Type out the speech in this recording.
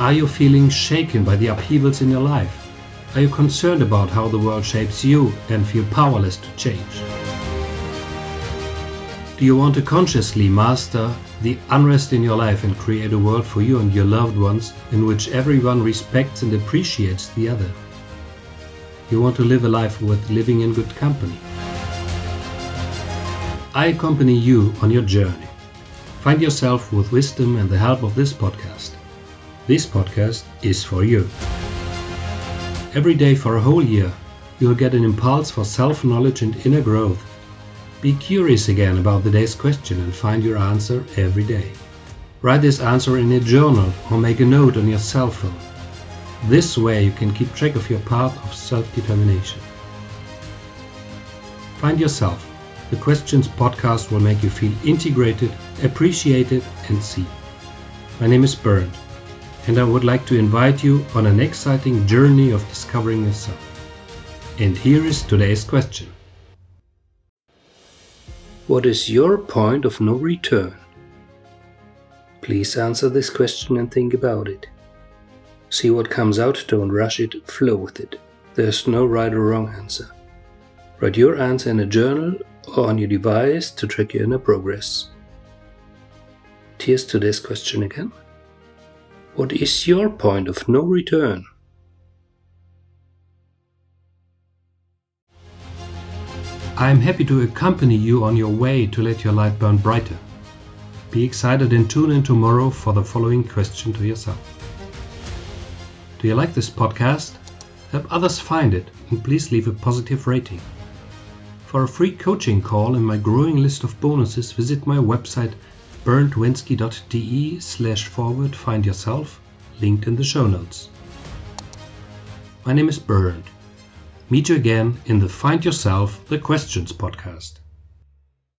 Are you feeling shaken by the upheavals in your life? Are you concerned about how the world shapes you and feel powerless to change? Do you want to consciously master the unrest in your life and create a world for you and your loved ones in which everyone respects and appreciates the other? You want to live a life worth living in good company. I accompany you on your journey. Find yourself with wisdom and the help of this podcast. This podcast is for you. Every day for a whole year, you'll get an impulse for self knowledge and inner growth. Be curious again about the day's question and find your answer every day. Write this answer in a journal or make a note on your cell phone. This way you can keep track of your path of self determination. Find yourself. The Questions podcast will make you feel integrated, appreciated, and seen. My name is Bernd and I would like to invite you on an exciting journey of discovering yourself. And here is today's question What is your point of no return? Please answer this question and think about it. See what comes out, don't rush it, flow with it. There's no right or wrong answer. Write your answer in a journal or on your device to track your inner progress. Here's today's question again. What is your point of no return? I am happy to accompany you on your way to let your light burn brighter. Be excited and tune in tomorrow for the following question to yourself. Do you like this podcast? Help others find it and please leave a positive rating. For a free coaching call and my growing list of bonuses, visit my website berndwenske.de slash forward find yourself, linked in the show notes. My name is Bernd. Meet you again in the Find Yourself the Questions podcast.